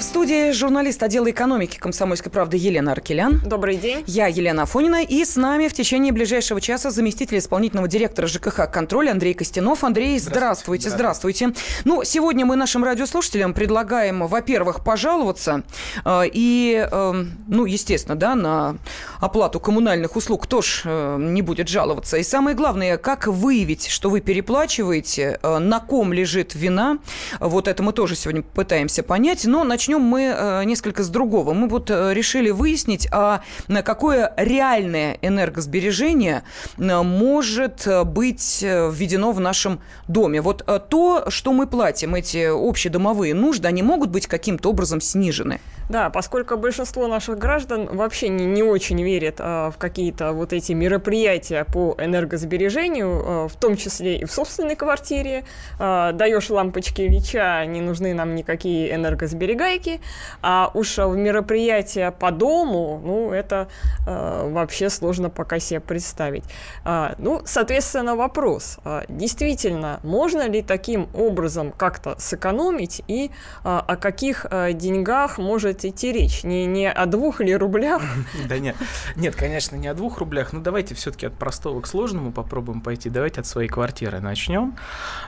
В студии журналист отдела экономики «Комсомольской правды» Елена Аркелян. Добрый день. Я Елена Афонина. И с нами в течение ближайшего часа заместитель исполнительного директора ЖКХ «Контроль» Андрей Костянов. Андрей, здравствуйте, здравствуйте. здравствуйте. Ну, сегодня мы нашим радиослушателям предлагаем, во-первых, пожаловаться э, и, э, ну, естественно, да, на оплату коммунальных услуг кто ж э, не будет жаловаться. И самое главное, как выявить, что вы переплачиваете, э, на ком лежит вина. Вот это мы тоже сегодня пытаемся понять. Но начнем начнем мы э, несколько с другого. Мы вот э, решили выяснить, а на какое реальное энергосбережение э, может быть введено в нашем доме. Вот то, что мы платим, эти общедомовые нужды, они могут быть каким-то образом снижены? Да, поскольку большинство наших граждан вообще не, не очень верят а, в какие-то вот эти мероприятия по энергосбережению, а, в том числе и в собственной квартире. А, даешь лампочки Ильича, не нужны нам никакие энергосберегайки. А уж в мероприятия по дому, ну, это а, вообще сложно пока себе представить. А, ну, соответственно, вопрос. А, действительно, можно ли таким образом как-то сэкономить и а, о каких а, деньгах может может идти речь? Не, не о двух или рублях? Да нет, нет, конечно, не о двух рублях, но давайте все-таки от простого к сложному попробуем пойти. Давайте от своей квартиры начнем,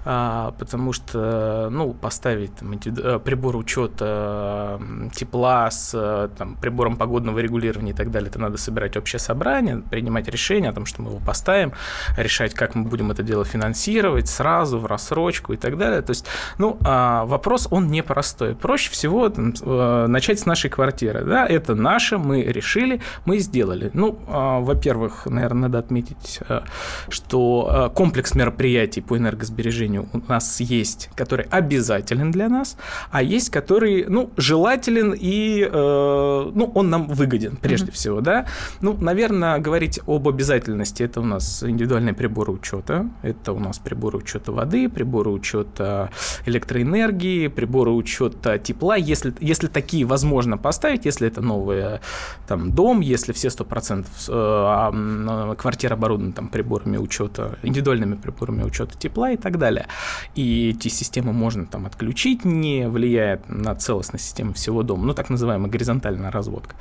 а, потому что, ну, поставить э, прибор учета тепла с там, прибором погодного регулирования и так далее, это надо собирать общее собрание, принимать решение о том, что мы его поставим, решать, как мы будем это дело финансировать сразу, в рассрочку и так далее. То есть, ну, а, вопрос, он непростой. Проще всего там, э, начать с нашей квартиры. Да, это наше, мы решили, мы сделали. Ну, а, во-первых, наверное, надо отметить, э, что э, комплекс мероприятий по энергосбережению у нас есть, который обязателен для нас, а есть, который, ну, желателен и, э, ну, он нам выгоден прежде mm-hmm. всего, да. Ну, наверное, говорить об обязательности, это у нас индивидуальные приборы учета, это у нас приборы учета воды, приборы учета электроэнергии, приборы учета тепла, если, если такие возможности можно поставить, если это новый там, дом, если все 100% э, квартира оборудована там, приборами учета, индивидуальными приборами учета тепла и так далее. И эти системы можно там отключить, не влияя на целостность системы всего дома, ну, так называемая горизонтальная разводка,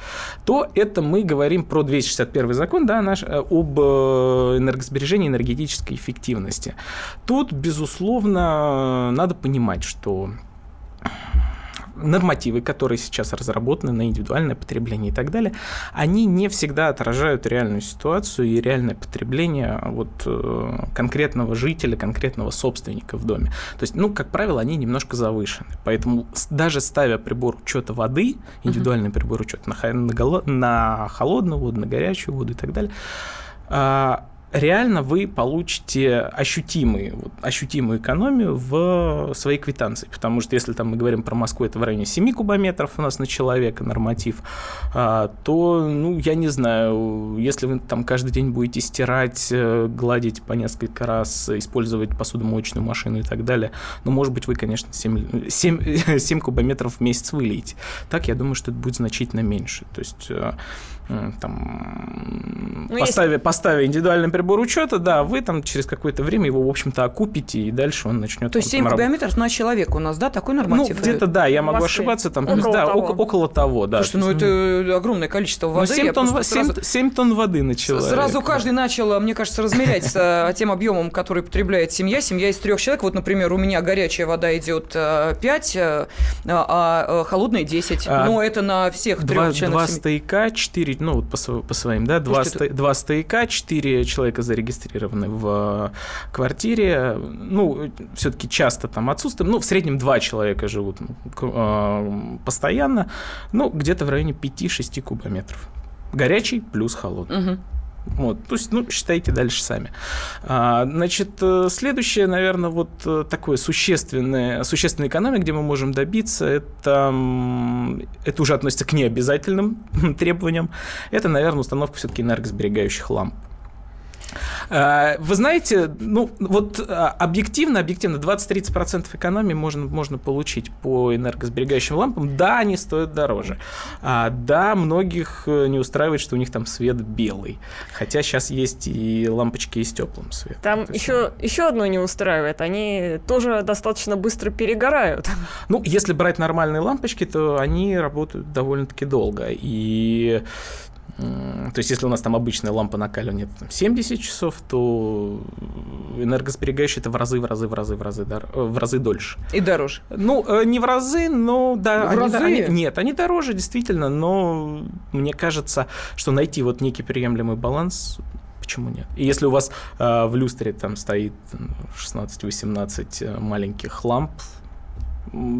то это мы говорим про 261 закон, да, наш, э, об э, энергосбережении энергетической эффективности. Тут, безусловно, надо понимать, что нормативы, которые сейчас разработаны на индивидуальное потребление и так далее, они не всегда отражают реальную ситуацию и реальное потребление вот, э, конкретного жителя, конкретного собственника в доме. То есть, ну, как правило, они немножко завышены. Поэтому даже ставя прибор учета воды, индивидуальный uh-huh. прибор учета на, на, на холодную воду, на горячую воду и так далее, а, реально вы получите ощутимые, вот, ощутимую экономию в своей квитанции. Потому что если там мы говорим про Москву, это в районе 7 кубометров у нас на человека норматив, а, то, ну, я не знаю, если вы там каждый день будете стирать, э, гладить по несколько раз, использовать посудомоечную машину и так далее, ну, может быть, вы, конечно, 7, 7, 7 кубометров в месяц выльете. Так, я думаю, что это будет значительно меньше. То есть э, там, ну, поставив, если... поставив индивидуальный прибор учета, да, вы там через какое-то время его, в общем-то, окупите, и дальше он начнет... То есть 7 кубометров на человека у нас, да, такой норматив? Ну, где-то, да, я могу ошибаться, там, около да, того. Около, около того, да. Слушайте, ну, это огромное количество ну, воды. Ну, 7, тонн, 7, сразу... 7 тонн воды на человека. Сразу каждый начал, мне кажется, размерять с тем объемом, который потребляет семья. Семья из трех человек. Вот, например, у меня горячая вода идет 5, э, а холодная 10. А, Но это на всех трех членов Два стояка, 4, ну, вот по, по своим, да, два, ста, два стояка, четыре человека зарегистрированы в квартире, ну, все-таки часто там отсутствуем, ну, в среднем два человека живут э, постоянно, ну, где-то в районе 5-6 кубометров. Горячий плюс холодный. Угу. Вот, то есть, ну, считайте дальше сами. А, значит, э, следующее, наверное, вот э, такое существенное, существенная экономия, где мы можем добиться, это, это уже относится к необязательным требованиям, это, наверное, установка все-таки энергосберегающих ламп. А, вы знаете, ну вот а, объективно, объективно 20-30% экономии можно, можно получить по энергосберегающим лампам. Да, они стоят дороже. А, да, многих э, не устраивает, что у них там свет белый. Хотя сейчас есть и лампочки и с теплым светом. Там еще, еще одно не устраивает. Они тоже достаточно быстро перегорают. Ну, если брать нормальные лампочки, то они работают довольно-таки долго. И то есть, если у нас там обычная лампа накаливания там, 70 часов, то энергосберегающая это в разы, в разы, в разы, в разы, в разы дольше. И дороже. Ну, э, не в разы, но да. В они, разы? Они, нет, они дороже, действительно, но мне кажется, что найти вот некий приемлемый баланс почему нет? И если у вас э, в люстре там стоит 16-18 э, маленьких ламп,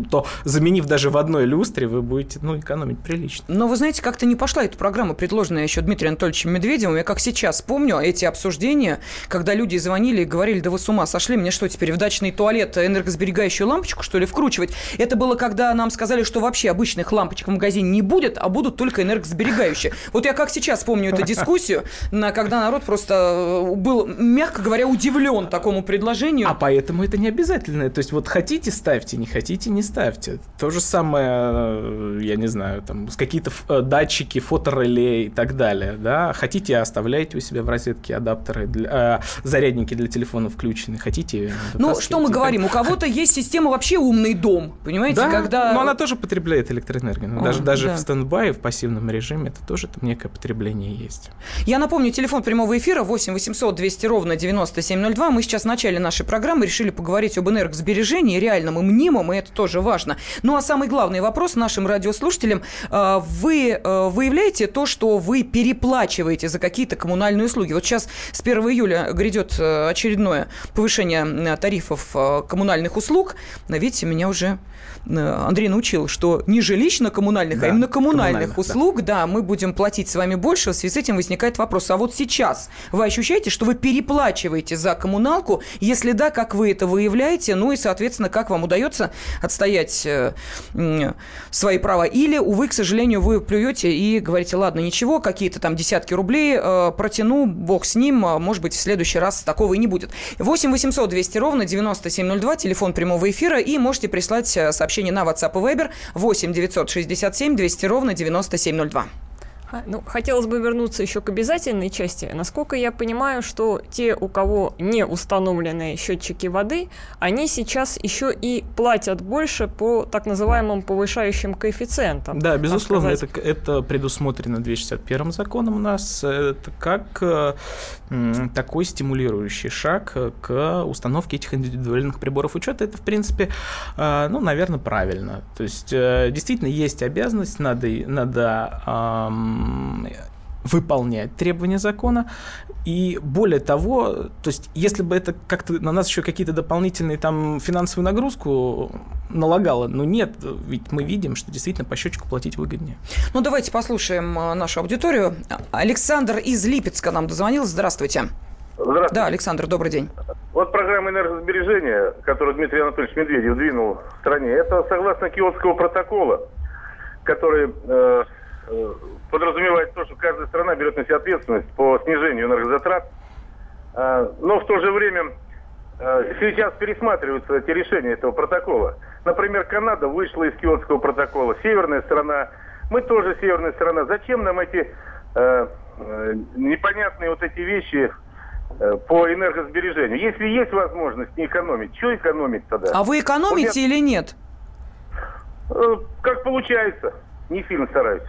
то заменив даже в одной люстре, вы будете ну, экономить прилично. Но вы знаете, как-то не пошла эта программа, предложенная еще Дмитрием Анатольевичем Медведевым. Я как сейчас помню эти обсуждения, когда люди звонили и говорили, да вы с ума сошли, мне что теперь в дачный туалет энергосберегающую лампочку, что ли, вкручивать? Это было, когда нам сказали, что вообще обычных лампочек в магазине не будет, а будут только энергосберегающие. Вот я как сейчас помню эту дискуссию, когда народ просто э, был, мягко говоря, удивлен такому предложению. А поэтому это не обязательно. То есть вот хотите, ставьте, не хотите, хотите, не ставьте. То же самое, э, я не знаю, там, какие-то э, датчики, фотореле и так далее, да. Хотите, оставляйте у себя в розетке адаптеры, для, э, зарядники для телефона включены. Хотите, Ну, что мы говорим, у кого-то есть система вообще умный дом, понимаете, да, когда... но она тоже потребляет электроэнергию. О, даже даже да. в стендбай, в пассивном режиме, это тоже там некое потребление есть. Я напомню, телефон прямого эфира 8 800 200 ровно 9702. Мы сейчас в начале нашей программы решили поговорить об энергосбережении, реальном и мнимом, и это тоже важно. Ну а самый главный вопрос нашим радиослушателям. А, вы э, выявляете то, что вы переплачиваете за какие-то коммунальные услуги? Вот сейчас с 1 июля грядет э, очередное повышение тарифов э, коммунальных услуг. Видите, меня уже Андрей научил, что не жилищно-коммунальных, а да, а именно коммунальных, коммунальных услуг, да. да, мы будем платить с вами больше, в связи с этим возникает вопрос, а вот сейчас вы ощущаете, что вы переплачиваете за коммуналку? Если да, как вы это выявляете? Ну и, соответственно, как вам удается отстоять э, свои права? Или, увы, к сожалению, вы плюете и говорите, ладно, ничего, какие-то там десятки рублей э, протяну, бог с ним, а, может быть, в следующий раз такого и не будет. 8 800 200 ровно 9702, телефон прямого эфира, и можете прислать сообщение сообщение на WhatsApp и Viber 8 967 200 ровно 9702. Ну, хотелось бы вернуться еще к обязательной части. Насколько я понимаю, что те, у кого не установлены счетчики воды, они сейчас еще и платят больше по так называемым повышающим коэффициентам. Да, безусловно, это, это предусмотрено 261 законом у нас. Это как э, такой стимулирующий шаг к установке этих индивидуальных приборов учета. Это, в принципе, э, ну, наверное, правильно. То есть, э, действительно, есть обязанность, надо, надо выполнять требования закона. И более того, то есть если бы это как-то на нас еще какие-то дополнительные там финансовую нагрузку налагало, но нет, ведь мы видим, что действительно по счетчику платить выгоднее. Ну давайте послушаем э, нашу аудиторию. Александр из Липецка нам дозвонился. Здравствуйте. Здравствуйте. Да, Александр, добрый день. Вот программа энергосбережения, которую Дмитрий Анатольевич Медведев двинул в стране, это согласно Киотского протокола, который э, подразумевает то, что каждая страна берет на себя ответственность по снижению энергозатрат. А, но в то же время а, сейчас пересматриваются эти решения этого протокола. Например, Канада вышла из Киотского протокола, северная страна, мы тоже северная страна. Зачем нам эти э, непонятные вот эти вещи э, по энергосбережению? Если есть возможность не экономить, что экономить тогда? А вы экономите вот я... или нет? Э, как получается. Не сильно стараюсь.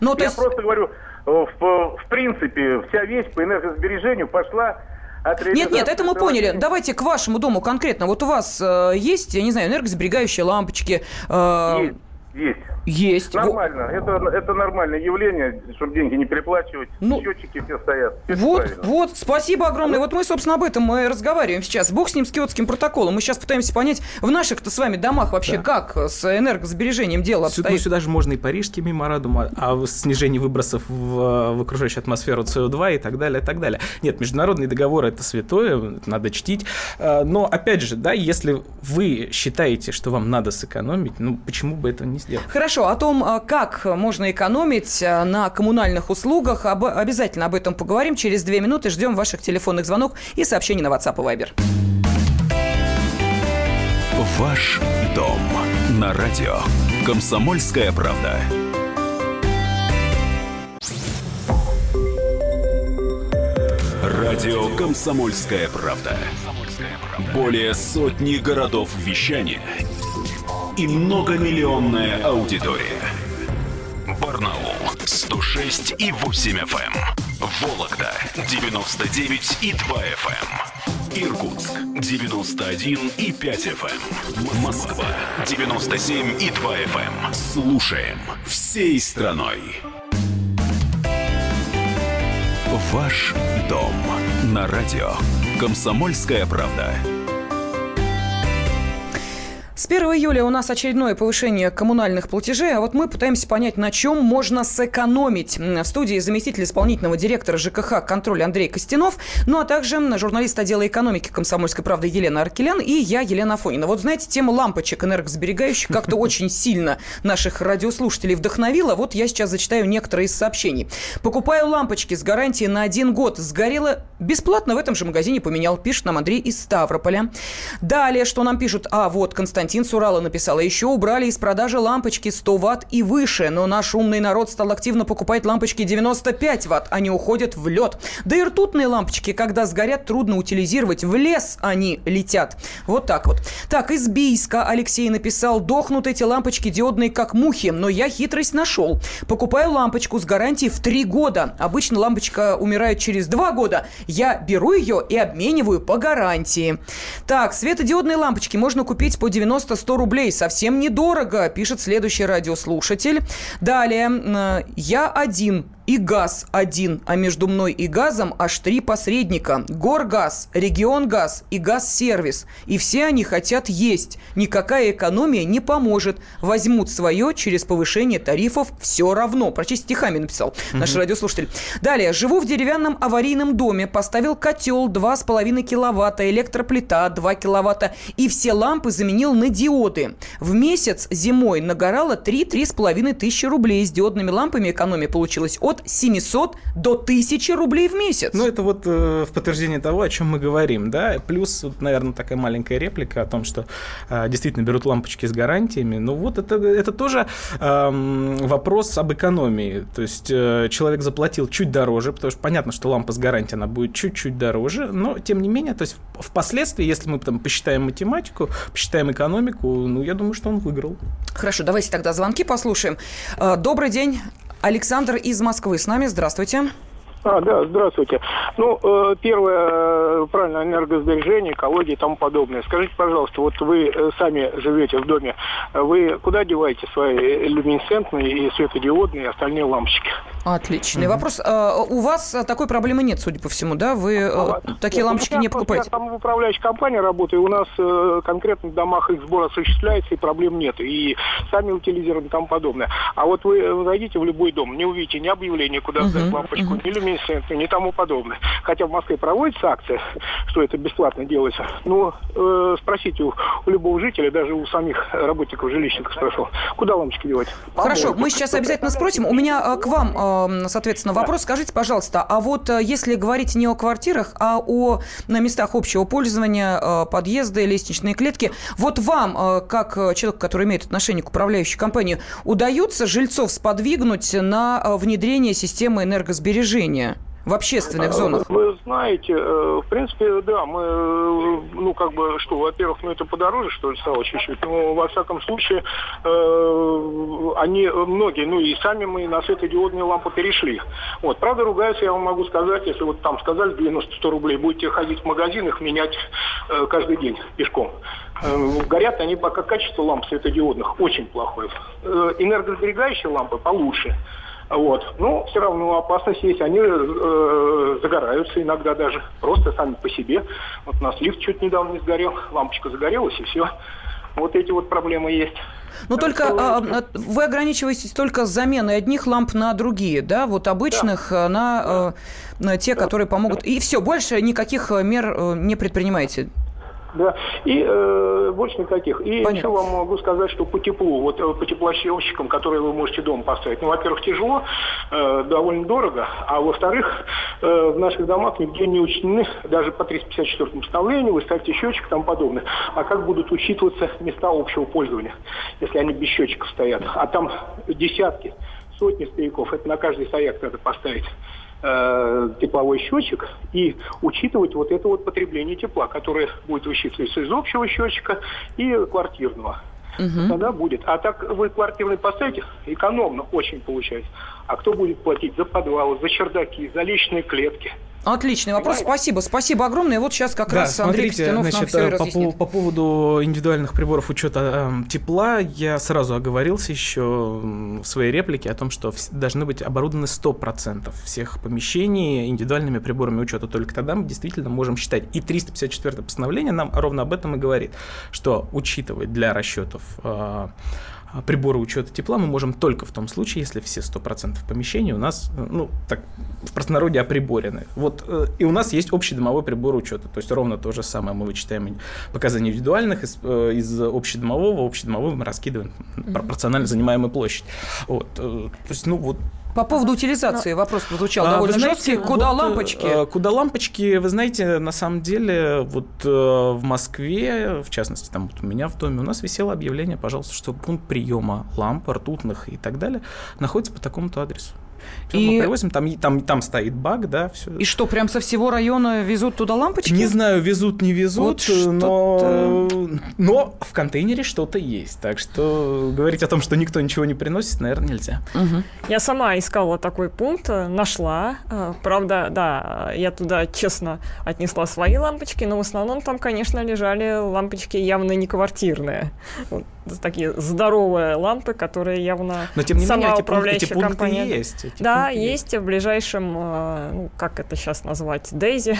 Ну, Я есть... просто говорю, э, в, в принципе, вся вещь по энергосбережению пошла Нет, нет, это мы поняли. Давайте к вашему дому конкретно. Вот у вас э, есть, я не знаю, энергосберегающие лампочки. Э... Есть. Есть. Есть. Нормально. Это, это нормальное явление, чтобы деньги не переплачивать. Ну, Счетчики все стоят. Все вот, вот, спасибо огромное. Вот мы, собственно, об этом мы разговариваем сейчас. Бог с ним, с киотским протоколом. Мы сейчас пытаемся понять, в наших-то с вами домах вообще да. как с энергосбережением дело обстоит. Ну, сюда же можно и парижский меморандум о, о снижении выбросов в, в окружающую атмосферу СО2 и так далее, и так далее. Нет, международный договор это святое, надо чтить. А, но, опять же, да, если вы считаете, что вам надо сэкономить, ну, почему бы это не сделать? Хорошо, Хорошо, о том, э, как можно экономить э, на коммунальных услугах, об, обязательно об этом поговорим. Через две минуты ждем ваших телефонных звонков и сообщений на WhatsApp и Viber. Ваш дом на радио. Комсомольская правда. Радио Комсомольская правда. Более сотни городов вещания и многомиллионная аудитория. Барнаул 106 и 8 FM. Эм. Вологда 99 и 2 FM. Эм. Иркутск 91 и 5 FM. Эм. Москва 97 и 2 FM. Слушаем всей страной. Ваш дом на радио. Комсомольская правда. С 1 июля у нас очередное повышение коммунальных платежей, а вот мы пытаемся понять, на чем можно сэкономить. В студии заместитель исполнительного директора ЖКХ «Контроль» Андрей Костянов, ну а также журналист отдела экономики «Комсомольской правды» Елена Аркелян и я, Елена Афонина. Вот знаете, тема лампочек энергосберегающих как-то очень сильно наших радиослушателей вдохновила. Вот я сейчас зачитаю некоторые из сообщений. Покупаю лампочки с гарантией на один год. Сгорело бесплатно в этом же магазине поменял, пишет нам Андрей из Ставрополя. Далее, что нам пишут? А, вот Константин Константин Сурала написал. Еще убрали из продажи лампочки 100 ватт и выше, но наш умный народ стал активно покупать лампочки 95 ватт. Они уходят в лед. Да и ртутные лампочки, когда сгорят, трудно утилизировать. В лес они летят. Вот так вот. Так, из Бийска Алексей написал. Дохнут эти лампочки диодные, как мухи, но я хитрость нашел. Покупаю лампочку с гарантией в 3 года. Обычно лампочка умирает через 2 года. Я беру ее и обмениваю по гарантии. Так, светодиодные лампочки можно купить по 90 90-100 рублей. Совсем недорого, пишет следующий радиослушатель. Далее. Я один и газ один, а между мной и газом аж три посредника. Горгаз, Регионгаз и Газсервис. И все они хотят есть. Никакая экономия не поможет. Возьмут свое через повышение тарифов все равно. Прочесть стихами написал наш угу. радиослушатель. Далее. Живу в деревянном аварийном доме. Поставил котел 2,5 киловатта, электроплита 2 киловатта. И все лампы заменил на диоды. В месяц зимой нагорало 3-3,5 тысячи рублей. С диодными лампами экономия получилась от 700 до 1000 рублей в месяц. Ну, это вот э, в подтверждение того, о чем мы говорим, да. Плюс, вот, наверное, такая маленькая реплика о том, что э, действительно берут лампочки с гарантиями. Ну, вот это, это тоже э, вопрос об экономии. То есть э, человек заплатил чуть дороже, потому что понятно, что лампа с гарантией, она будет чуть-чуть дороже, но, тем не менее, то есть впоследствии, если мы там посчитаем математику, посчитаем экономику, ну, я думаю, что он выиграл. Хорошо, давайте тогда звонки послушаем. Э, добрый день. Александр из Москвы с нами. Здравствуйте. А, да, здравствуйте. Ну, э, первое, э, правильно, энергосбережение, экология и тому подобное. Скажите, пожалуйста, вот вы э, сами живете в доме, вы куда деваете свои люминесцентные и светодиодные и остальные лампочки? Отличный угу. вопрос. А, у вас такой проблемы нет, судя по всему, да? Вы а, такие нет, лампочки не покупаете? Я там в управляющей компании работаю, у нас конкретно в домах их сбор осуществляется, и проблем нет. И сами утилизируем и тому подобное. А вот вы зайдите в любой дом, не увидите ни объявления, куда угу, сдать лампочку, угу. ни люминесцентную люминесцентные и тому подобное. Хотя в Москве проводится акция, что это бесплатно делается. Но э, спросите у, у любого жителя, даже у самих работников жилищников спрошу, куда лампочки девать? Хорошо, мы сейчас обязательно спросим. У меня э, к вам, э, соответственно, вопрос. Скажите, пожалуйста, а вот э, если говорить не о квартирах, а о на местах общего пользования, подъезды, лестничные клетки, вот вам, как человек, который имеет отношение к управляющей компании, удается жильцов сподвигнуть на внедрение системы энергосбережения? В общественных зонах? Вы знаете, э, в принципе, да, мы, э, ну, как бы, что, во-первых, ну, это подороже, что ли, стало чуть-чуть, но, во всяком случае, э, они, многие, ну, и сами мы на светодиодные лампы перешли. Вот, правда, ругаются, я вам могу сказать, если вот там сказали 90-100 рублей, будете ходить в магазин, их менять каждый день пешком. Горят они пока качество ламп светодиодных очень плохое. Энергосберегающие лампы получше. Вот. Но все равно опасность есть. Они э, загораются иногда даже. Просто сами по себе. Вот у нас лифт чуть недавно не сгорел. Лампочка загорелась и все. Вот эти вот проблемы есть. Ну, только что... А, а, вы ограничиваетесь только заменой одних ламп на другие, да? Вот обычных да. на, да. Э, на те, да. которые помогут. И все, больше никаких э, мер э, не предпринимаете. Да, и э, больше никаких. И Понятно. еще вам могу сказать, что по теплу, вот э, по теплосъемщикам, которые вы можете дома поставить, ну, во-первых, тяжело, э, довольно дорого, а во-вторых, э, в наших домах нигде не учтены, даже по 354 постановлению, вы ставите счетчик и тому подобное. А как будут учитываться места общего пользования, если они без счетчиков стоят? А там десятки, сотни стояков, это на каждый стояк надо поставить э, тепловой счетчик и учитывать вот это вот потребление тепла, которое будет высчитываться из общего счетчика и квартирного. Угу. Тогда будет. А так вы квартирный поставите, экономно очень получается. А кто будет платить за подвалы, за чердаки, за личные клетки? Отличный вопрос, спасибо. Спасибо огромное. Вот сейчас как да, раз Андрей смотрите, Костянов значит, нам все по, по поводу индивидуальных приборов учета э, тепла, я сразу оговорился еще в своей реплике о том, что должны быть оборудованы 100% всех помещений индивидуальными приборами учета. Только тогда мы действительно можем считать. И 354 постановление нам ровно об этом и говорит, что учитывать для расчетов э, а, приборы учета тепла мы можем только в том случае, если все 100% помещений у нас, э, ну, так, в простонародье оприборены. Вот, э, и у нас есть общий домовой прибор учета, то есть ровно то же самое мы вычитаем показания индивидуальных из, э, из общедомового, общедомового мы раскидываем пропорционально занимаемую площадь. Вот, то есть, ну, вот по поводу утилизации вопрос прозвучал а, довольно жесткий. Куда вот, лампочки? Куда лампочки? Вы знаете, на самом деле, вот в Москве, в частности, там вот у меня в доме, у нас висело объявление, пожалуйста, что пункт приема ламп ртутных и так далее находится по такому-то адресу. И... Мы привозим, там, там, там стоит баг, да, все. И что, прям со всего района везут туда лампочки? Не знаю, везут, не везут, вот но... но в контейнере что-то есть. Так что говорить о том, что никто ничего не приносит, наверное, нельзя. Угу. Я сама искала такой пункт, нашла. Э, правда, да, я туда честно отнесла свои лампочки, но в основном там, конечно, лежали лампочки явно не квартирные. Такие здоровые лампы, которые явно но, тем не сама менее, эти управляющая пункты, эти компания... есть. Эти да, есть в ближайшем, э, ну, как это сейчас назвать, Дейзи.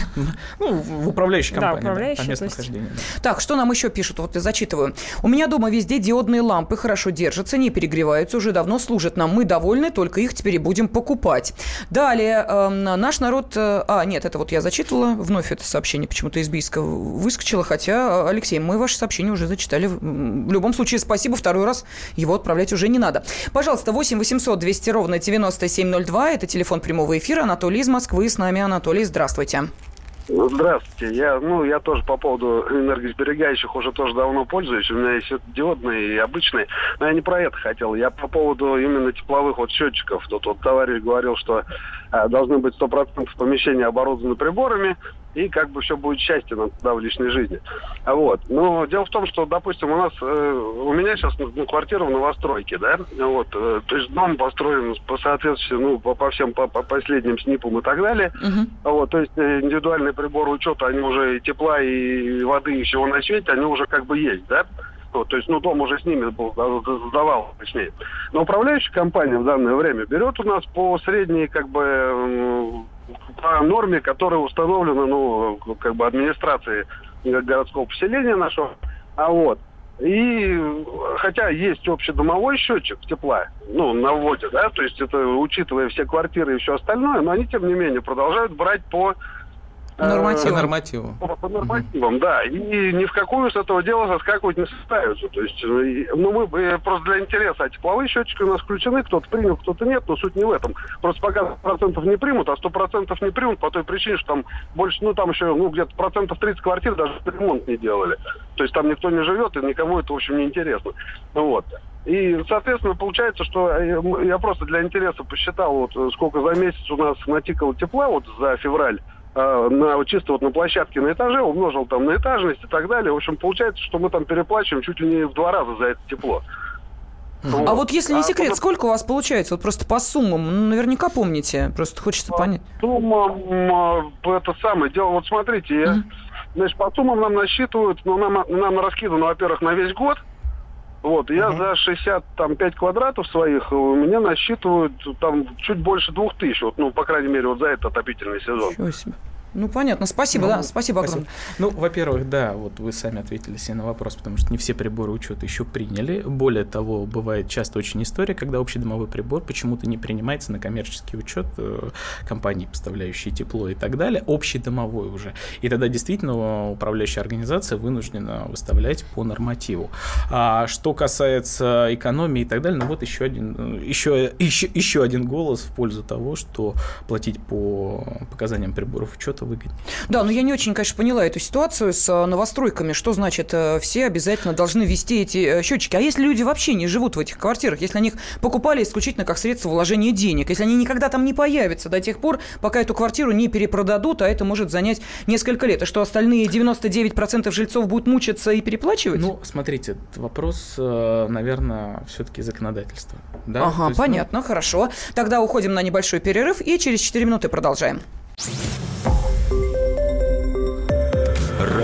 Ну, в управляющей компании, да, управляющей, да, по местонахождению. Да. Так, что нам еще пишут? Вот я зачитываю. У меня дома везде диодные лампы хорошо держатся, не перегреваются, уже давно служат нам. Мы довольны, только их теперь и будем покупать. Далее, э, наш народ... Э, а, нет, это вот я зачитывала. Вновь это сообщение почему-то из Бийска выскочило. Хотя, Алексей, мы ваше сообщение уже зачитали. В любом случае, спасибо. Второй раз его отправлять уже не надо. Пожалуйста, 8 800 200 ровно 9702. Это телефон прямого эфира. Анатолий из Москвы. С нами Анатолий. Здравствуйте. Здравствуйте. Я, ну, я тоже по поводу энергосберегающих уже тоже давно пользуюсь. У меня есть диодные и обычные. Но я не про это хотел. Я по поводу именно тепловых вот счетчиков. Тут вот товарищ говорил, что а, должны быть 100% помещения оборудованы приборами и как бы все будет счастье нам да, в личной жизни. А вот. Но дело в том, что, допустим, у нас, э, у меня сейчас ну, квартира в новостройке, да, вот, э, то есть дом построен по соответствии, ну, по, по всем, по, по последним СНИПам и так далее, uh-huh. вот, то есть э, индивидуальные приборы учета, они уже и тепла, и воды, и всего на свете, они уже как бы есть, да, вот, то есть, ну, дом уже с ними был, сдавал, точнее. Но управляющая компания в данное время берет у нас по средней, как бы, по норме, которая установлена, ну, как бы администрацией городского поселения нашего. А вот. И хотя есть общедомовой счетчик тепла, ну, на вводе, да, то есть это учитывая все квартиры и все остальное, но они, тем не менее, продолжают брать по Нормативам. По нормативам. По, по нормативам, да. И ни в какую с этого дела соскакивать не составится. То есть, ну, мы э, просто для интереса, а тепловые счетчики у нас включены, кто-то принял, кто-то нет, но суть не в этом. Просто пока процентов не примут, а сто процентов не примут по той причине, что там больше, ну, там еще, ну, где-то процентов 30 квартир даже ремонт не делали. То есть там никто не живет, и никому это, в общем, не интересно. Вот. И, соответственно, получается, что э, я просто для интереса посчитал, вот сколько за месяц у нас натикало тепла вот за февраль, Э, на, чисто вот на площадке на этаже, умножил там на этажность и так далее. В общем, получается, что мы там переплачиваем чуть ли не в два раза за это тепло. Вот. А вот если не а секрет, а, сколько у вас получается? Вот просто по суммам, ну, наверняка помните, просто хочется понять. Суммам, это самое дело, вот смотрите, я, значит, по суммам нам насчитывают, ну, нам, нам раскидано, во-первых, на весь год, вот, я uh-huh. за 65 квадратов своих, у меня насчитывают там чуть больше двух тысяч, вот, ну, по крайней мере, вот за этот отопительный сезон. Ну, понятно. Спасибо, ну, да, спасибо, спасибо. Ну, во-первых, да, вот вы сами ответили себе на вопрос, потому что не все приборы учета еще приняли. Более того, бывает часто очень история, когда общий домовой прибор почему-то не принимается на коммерческий учет э, компании, поставляющие тепло и так далее, общий домовой уже. И тогда действительно управляющая организация вынуждена выставлять по нормативу. А что касается экономии и так далее, ну вот еще один, еще, еще, еще один голос в пользу того, что платить по показаниям приборов учета это выгоднее. Да, но я не очень, конечно, поняла эту ситуацию с э, новостройками. Что значит, э, все обязательно должны вести эти э, счетчики? А если люди вообще не живут в этих квартирах, если они их покупали исключительно как средство вложения денег, если они никогда там не появятся до тех пор, пока эту квартиру не перепродадут, а это может занять несколько лет, и что остальные 99% жильцов будут мучиться и переплачивать? Ну, смотрите, вопрос, наверное, все-таки законодательства. Да? Ага, есть, ну, понятно, ну... хорошо. Тогда уходим на небольшой перерыв и через 4 минуты продолжаем.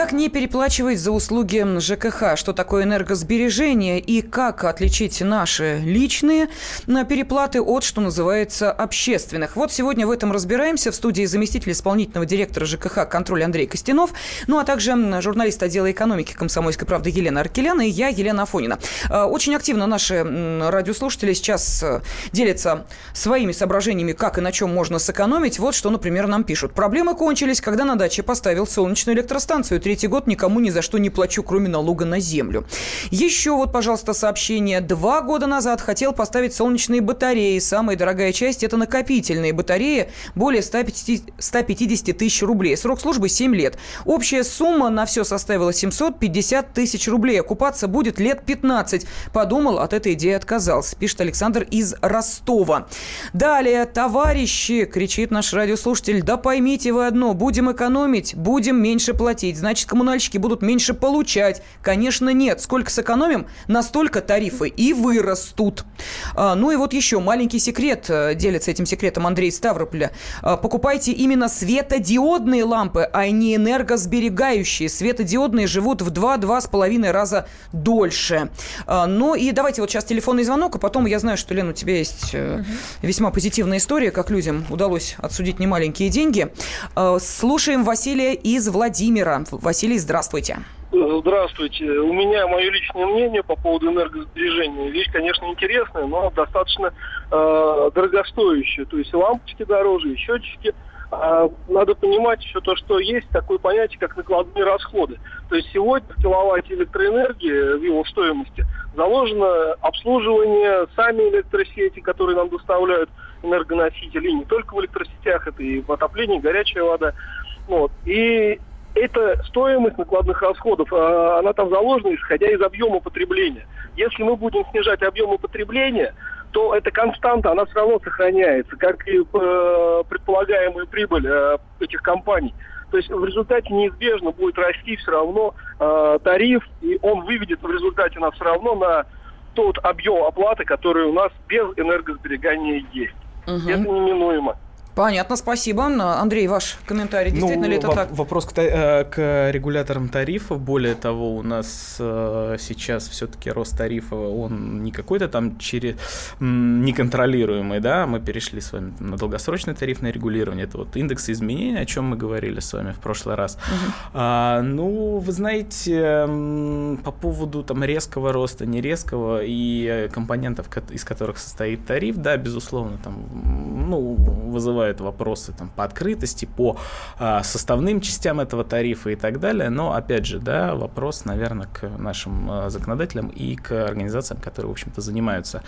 Как не переплачивать за услуги ЖКХ? Что такое энергосбережение? И как отличить наши личные переплаты от, что называется, общественных? Вот сегодня в этом разбираемся. В студии заместитель исполнительного директора ЖКХ «Контроль» Андрей Костянов, ну а также журналист отдела экономики «Комсомольской правды» Елена Аркеляна и я, Елена Афонина. А, очень активно наши радиослушатели сейчас э, делятся своими соображениями, как и на чем можно сэкономить. Вот что, например, нам пишут. Проблемы кончились, когда на даче поставил солнечную электростанцию третий год никому ни за что не плачу, кроме налога на землю. Еще вот, пожалуйста, сообщение. Два года назад хотел поставить солнечные батареи. Самая дорогая часть – это накопительные батареи. Более 150, 150 тысяч рублей. Срок службы 7 лет. Общая сумма на все составила 750 тысяч рублей. Окупаться будет лет 15. Подумал, от этой идеи отказался. Пишет Александр из Ростова. Далее, товарищи, кричит наш радиослушатель, да поймите вы одно, будем экономить, будем меньше платить. Значит, значит, коммунальщики будут меньше получать. Конечно, нет. Сколько сэкономим, настолько тарифы и вырастут. А, ну и вот еще маленький секрет, э, делится этим секретом Андрей Ставрополя. А, покупайте именно светодиодные лампы, а не энергосберегающие. Светодиодные живут в 2-2,5 раза дольше. А, ну и давайте вот сейчас телефонный звонок, а потом я знаю, что, Лена, у тебя есть угу. весьма позитивная история, как людям удалось отсудить немаленькие деньги. Слушаем Василия из Владимира. Василий, здравствуйте. Здравствуйте. У меня мое личное мнение по поводу энергосбережения. Вещь, конечно, интересная, но достаточно э, дорогостоящая. То есть лампочки дороже, и счетчики. А надо понимать еще то, что есть такое понятие, как накладные расходы. То есть сегодня в киловатте электроэнергии, в его стоимости, заложено обслуживание сами электросети, которые нам доставляют энергоносители, и не только в электросетях, это и в отоплении, горячая вода. Вот. И эта стоимость накладных расходов, а, она там заложена, исходя из объема потребления. Если мы будем снижать объемы потребления, то эта константа, она все равно сохраняется, как и э, предполагаемая прибыль э, этих компаний. То есть в результате неизбежно будет расти все равно э, тариф, и он выведет в результате нас все равно на тот объем оплаты, который у нас без энергосберегания есть. Угу. Это неминуемо. Понятно, спасибо. Андрей, ваш комментарий. Действительно ну, ли это в- так? Вопрос к, э, к регуляторам тарифов. Более того, у нас э, сейчас все-таки рост тарифа, он не какой-то там через неконтролируемый, да, мы перешли с вами на долгосрочное тарифное регулирование. Это вот индекс изменений, о чем мы говорили с вами в прошлый раз. Угу. А, ну, вы знаете, по поводу там резкого роста, не резкого и компонентов, из которых состоит тариф, да, безусловно, там ну, вызывает вопросы там, по открытости, по а, составным частям этого тарифа и так далее. Но, опять же, да, вопрос, наверное, к нашим а, законодателям и к организациям, которые, в общем-то, занимаются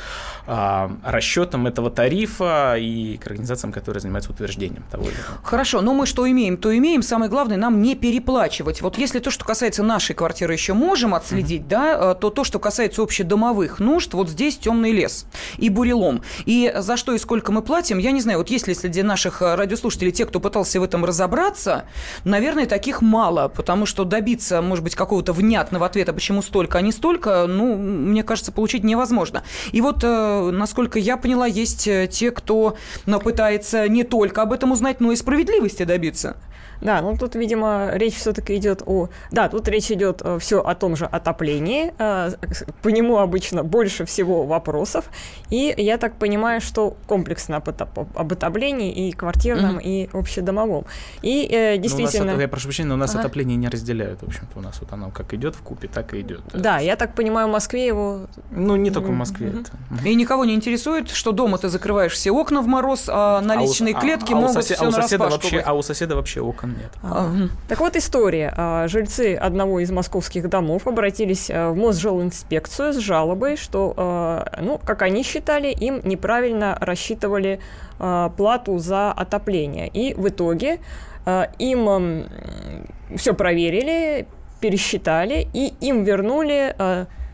а, расчетом этого тарифа и к организациям, которые занимаются утверждением того или иного. Хорошо, но мы что имеем, то имеем. Самое главное, нам не переплачивать. Вот если то, что касается нашей квартиры, еще можем отследить, mm-hmm. да, то то, что касается общедомовых нужд, вот здесь темный лес и бурелом. И за что и сколько мы платим, я не знаю. Вот если среди наших э, радиослушателей те, кто пытался в этом разобраться, наверное, таких мало, потому что добиться, может быть, какого-то внятного ответа, почему столько, а не столько, ну, мне кажется, получить невозможно. И вот, э, насколько я поняла, есть э, те, кто пытается не только об этом узнать, но и справедливости добиться. Да, ну тут, видимо, речь все-таки идет о... Да, тут речь идет э, все о том же отоплении. Э, по нему обычно больше всего вопросов. И я так понимаю, что комплексно об отоплении и квартирном, mm-hmm. и общедомовом. И э, действительно... Ну, нас, я прошу прощения, но у нас ага. отопление не разделяют. В общем-то, у нас вот оно как идет в купе, так и идет. Да, я так понимаю, в Москве его... Ну, не только в Москве. Mm-hmm. Это. И никого не интересует, что дома ты закрываешь все окна в мороз, а на личной а у, клетке а, могут а у сосед, все а у соседа вообще, А у соседа вообще окон нет. А, так вот история. А, жильцы одного из московских домов обратились а, в Мосжилинспекцию с жалобой, что, а, ну, как они считали, им неправильно рассчитывали плату за отопление. И в итоге им все проверили, пересчитали, и им вернули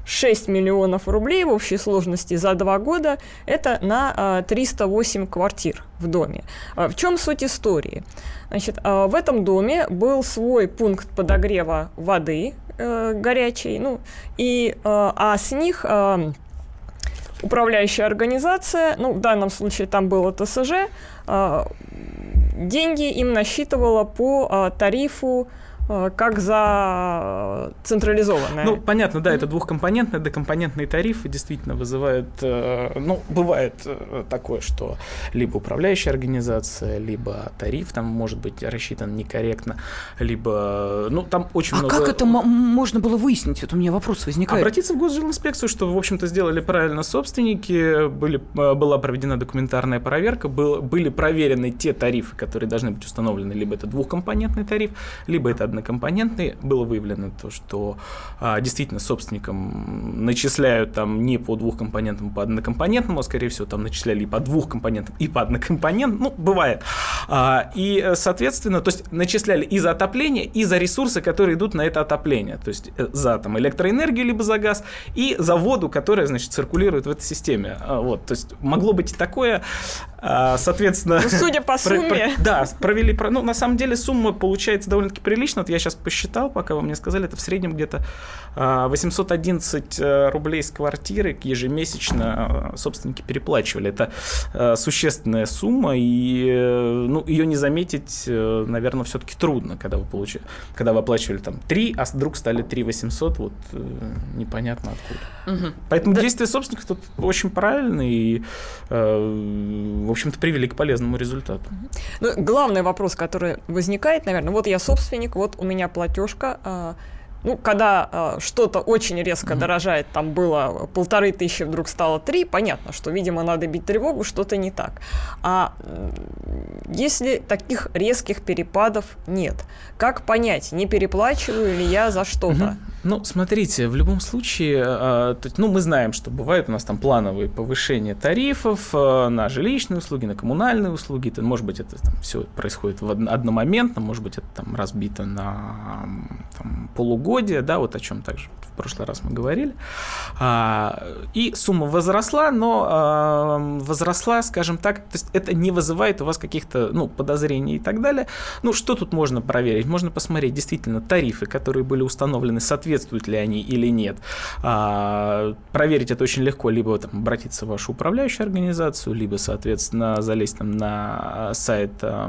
6 миллионов рублей в общей сложности за два года, это на 308 квартир в доме. В чем суть истории? Значит, в этом доме был свой пункт подогрева воды э, горячей, ну, и, а с них управляющая организация, ну, в данном случае там было ТСЖ, деньги им насчитывала по тарифу как за централизованное. Ну, понятно, да, это двухкомпонентный, докомпонентные тарифы действительно вызывают, э, ну, бывает э, такое, что либо управляющая организация, либо тариф там может быть рассчитан некорректно, либо, ну, там очень а много... как это можно было выяснить? Вот у меня вопрос возникает. Обратиться в госжилинспекцию, что, в общем-то, сделали правильно собственники, были, была проведена документарная проверка, был, были проверены те тарифы, которые должны быть установлены, либо это двухкомпонентный тариф, либо это однокомпонентный, было выявлено то, что а, действительно собственникам начисляют там не по двухкомпонентному, по однокомпонентному, а скорее всего там начисляли и по двухкомпонентам, и по однокомпонентному, ну, бывает. А, и, соответственно, то есть начисляли и за отопление, и за ресурсы, которые идут на это отопление, то есть э, за там электроэнергию либо за газ, и за воду, которая, значит, циркулирует в этой системе. А, вот, то есть могло быть и такое, а, соответственно... Ну, судя по сумме. Про, про, да, провели, ну, на самом деле сумма получается довольно-таки прилично, вот я сейчас посчитал, пока вы мне сказали, это в среднем где-то 811 а, э, рублей с квартиры ежемесячно а, собственники переплачивали. Это а, существенная сумма, и э, ну, ее не заметить, э, наверное, все-таки трудно, когда вы, получили, когда вы оплачивали там 3, а вдруг стали 3 800, вот непонятно откуда. Угу. Поэтому да. действия собственников тут очень правильные и, в общем-то, привели к полезному результату. Ну, главный вопрос, который возникает, наверное, вот я собственник, вот у меня платежка, ну, когда э, что-то очень резко mm-hmm. дорожает, там было полторы тысячи, вдруг стало три, понятно, что, видимо, надо бить тревогу, что-то не так. А если таких резких перепадов нет, как понять, не переплачиваю ли я за что-то? Mm-hmm. Ну, смотрите, в любом случае, э, ну, мы знаем, что бывают у нас там плановые повышения тарифов э, на жилищные услуги, на коммунальные услуги. Это, может быть, это там, все происходит в одномоментно, может быть, это там разбито на там, полугодие, да, вот о чем также прошлый раз мы говорили. А, и сумма возросла, но а, возросла, скажем так, то есть это не вызывает у вас каких-то ну, подозрений и так далее. Ну, что тут можно проверить? Можно посмотреть действительно тарифы, которые были установлены, соответствуют ли они или нет. А, проверить это очень легко, либо там, обратиться в вашу управляющую организацию, либо, соответственно, залезть там, на сайт э,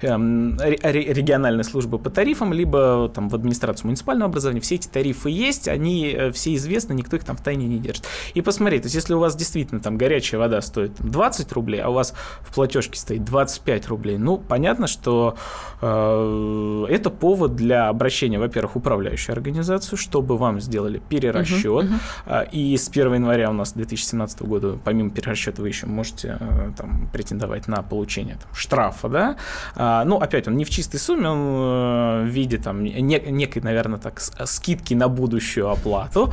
региональной службы по тарифам, либо там, в администрацию муниципального образования. Все эти тарифы есть, они они э, все известны, никто их там в тайне не держит. И посмотри, то есть если у вас действительно там горячая вода стоит 20 рублей, а у вас в платежке стоит 25 рублей, ну, понятно, что э, это повод для обращения, во-первых, в управляющую организацию, чтобы вам сделали перерасчет, uh-huh, uh-huh. и с 1 января у нас 2017 года, помимо перерасчета, вы еще можете э, там, претендовать на получение там, штрафа, да, а, ну, опять, он не в чистой сумме, он э, в виде там не, некой, наверное, так, скидки на будущую оплату.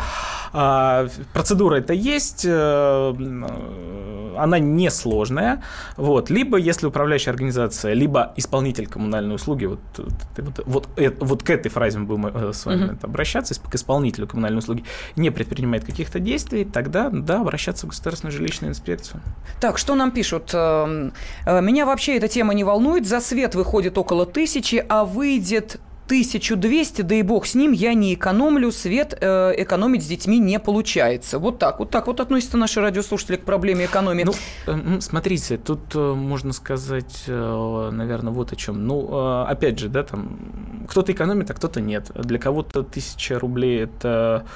А, процедура это есть, э, она несложная, вот, либо, если управляющая организация, либо исполнитель коммунальной услуги, вот, вот, вот, вот к этой фразе мы будем с вами uh-huh. обращаться, к исполнителю коммунальной услуги, не предпринимает каких-то действий, тогда, да, обращаться в государственную жилищную инспекцию. Так, что нам пишут? Эм, э, меня вообще эта тема не волнует. За свет выходит около тысячи, а выйдет 1200, да и бог с ним, я не экономлю, свет э, экономить с детьми не получается. Вот так, вот так вот относятся наши радиослушатели к проблеме экономии. Ну, э, смотрите, тут э, можно сказать, э, наверное, вот о чем. Ну, опять же, да, там, кто-то экономит, а кто-то нет. Для кого-то тысяча рублей – это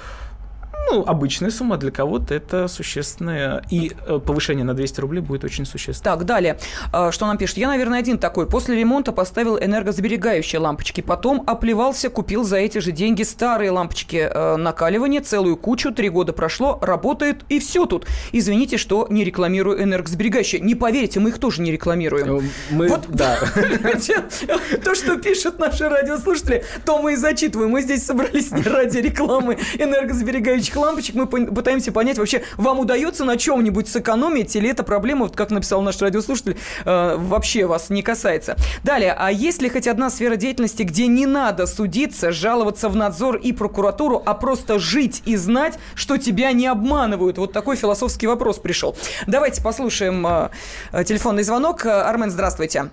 ну, обычная сумма, для кого-то это существенная. И э, повышение на 200 рублей будет очень существенно. Так, далее. А, что нам пишет? Я, наверное, один такой. После ремонта поставил энергосберегающие лампочки. Потом оплевался, купил за эти же деньги старые лампочки э, накаливания. Целую кучу. Три года прошло. Работает. И все тут. Извините, что не рекламирую энергосберегающие. Не поверите, мы их тоже не рекламируем. Э, мы, вот, да. То, что пишут наши радиослушатели, то мы и зачитываем. Мы здесь собрались не ради рекламы энергосберегающих этих лампочек мы пытаемся понять, вообще вам удается на чем-нибудь сэкономить, или эта проблема, вот как написал наш радиослушатель, э, вообще вас не касается. Далее, а есть ли хоть одна сфера деятельности, где не надо судиться, жаловаться в надзор и прокуратуру, а просто жить и знать, что тебя не обманывают? Вот такой философский вопрос пришел. Давайте послушаем э, э телефонный звонок. Армен, здравствуйте.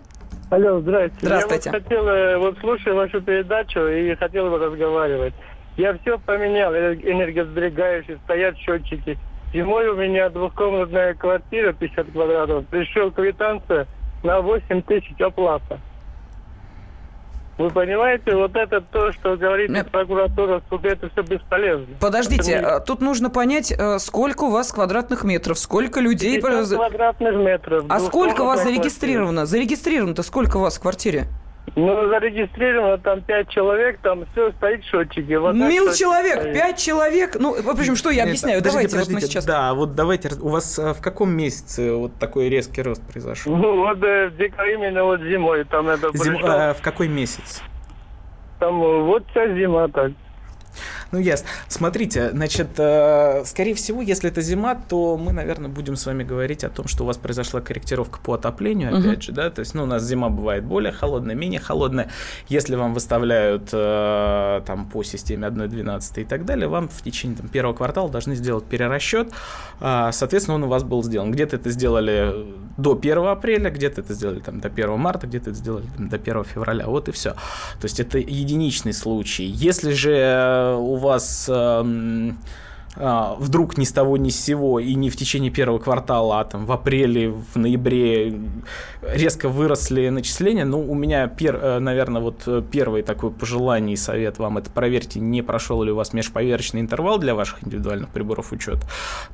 Алло, здравствуйте. Здравствуйте. Я вот хотел, вот слушаю вашу передачу и хотел бы разговаривать. Я все поменял, энергосберегающие, стоят счетчики. Зимой у меня двухкомнатная квартира, 50 квадратов. Пришел квитанция на 8 тысяч оплата. Вы понимаете, вот это то, что говорит Нет. прокуратура, суд, это все бесполезно. Подождите, это. А тут нужно понять, э, сколько у вас квадратных метров, сколько людей... квадратных метров. А сколько у вас зарегистрировано? Зарегистрировано-то сколько у вас в квартире? Ну, зарегистрировано там пять человек, там все стоит счетчики. Вот Мил человек, пять человек. Ну, в общем, что я объясняю? Нет, давайте, подождите, вот мы сейчас. Да, вот давайте. У вас а, в каком месяце вот такой резкий рост произошел? Ну, вот э, в декабре, именно вот зимой там это Зим, а, в какой месяц? Там вот вся зима так. Ну, ясно. Смотрите, значит, э, скорее всего, если это зима, то мы, наверное, будем с вами говорить о том, что у вас произошла корректировка по отоплению, опять угу. же, да, то есть, ну, у нас зима бывает более холодная, менее холодная. Если вам выставляют э, там по системе 1.12 и так далее, вам в течение там, первого квартала должны сделать перерасчет, э, соответственно, он у вас был сделан. Где-то это сделали до 1 апреля, где-то это сделали там до 1 марта, где-то это сделали там, до 1 февраля, вот и все. То есть это единичный случай. Если же у вас эм, вдруг ни с того ни с сего и не в течение первого квартала, а там в апреле, в ноябре резко выросли начисления, ну, у меня, пер, э, наверное, вот первый такой пожелание и совет вам, это проверьте, не прошел ли у вас межповерочный интервал для ваших индивидуальных приборов учета.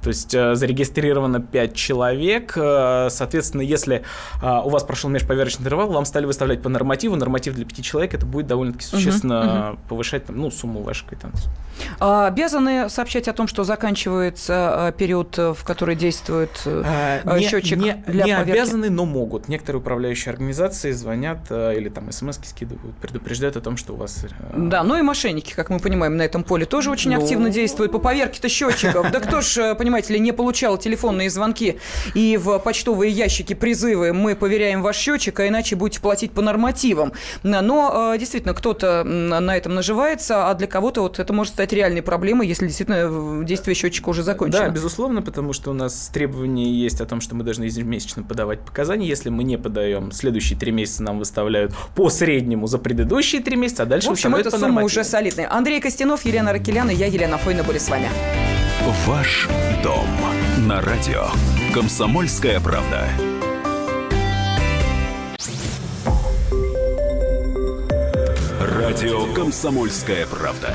То есть э, зарегистрировано 5 человек, э, соответственно, если у вас прошел межповерочный интервал, вам стали выставлять по нормативу, норматив для 5 человек, это будет довольно-таки существенно uh-huh, uh-huh. повышать ну, сумму вашей квитанции. А, обязаны сообщать о том, что заканчивается а, период, в который действует а, а счетчик не, для не поверки? обязаны, но могут. Некоторые управляющие организации звонят или там смс скидывают, предупреждают о том, что у вас... Да, ну и мошенники, как мы понимаем, на этом поле тоже очень ну... активно действуют. По поверке-то счетчиков. Да кто ж, понимаете ли, не получал телефонные звонки и в почтовые ящики призывы «Мы поверяем ваш счетчик, а иначе будете платить по нормативам». Но действительно, кто-то на этом наживается, а для кого-то вот это может стать реальной проблемой, если действительно действие счетчика уже закончено. Да, безусловно, потому что у нас требования есть о том, что мы должны ежемесячно подавать показания. Если мы не подаем, следующие три месяца нам выставляют по среднему за предыдущие три месяца, а дальше В общем, эта сумма уже солидная. Андрей Костянов, Елена Ракелян и я, Елена Фойна, были с вами. Ваш дом на радио. Комсомольская правда. Радио «Комсомольская правда».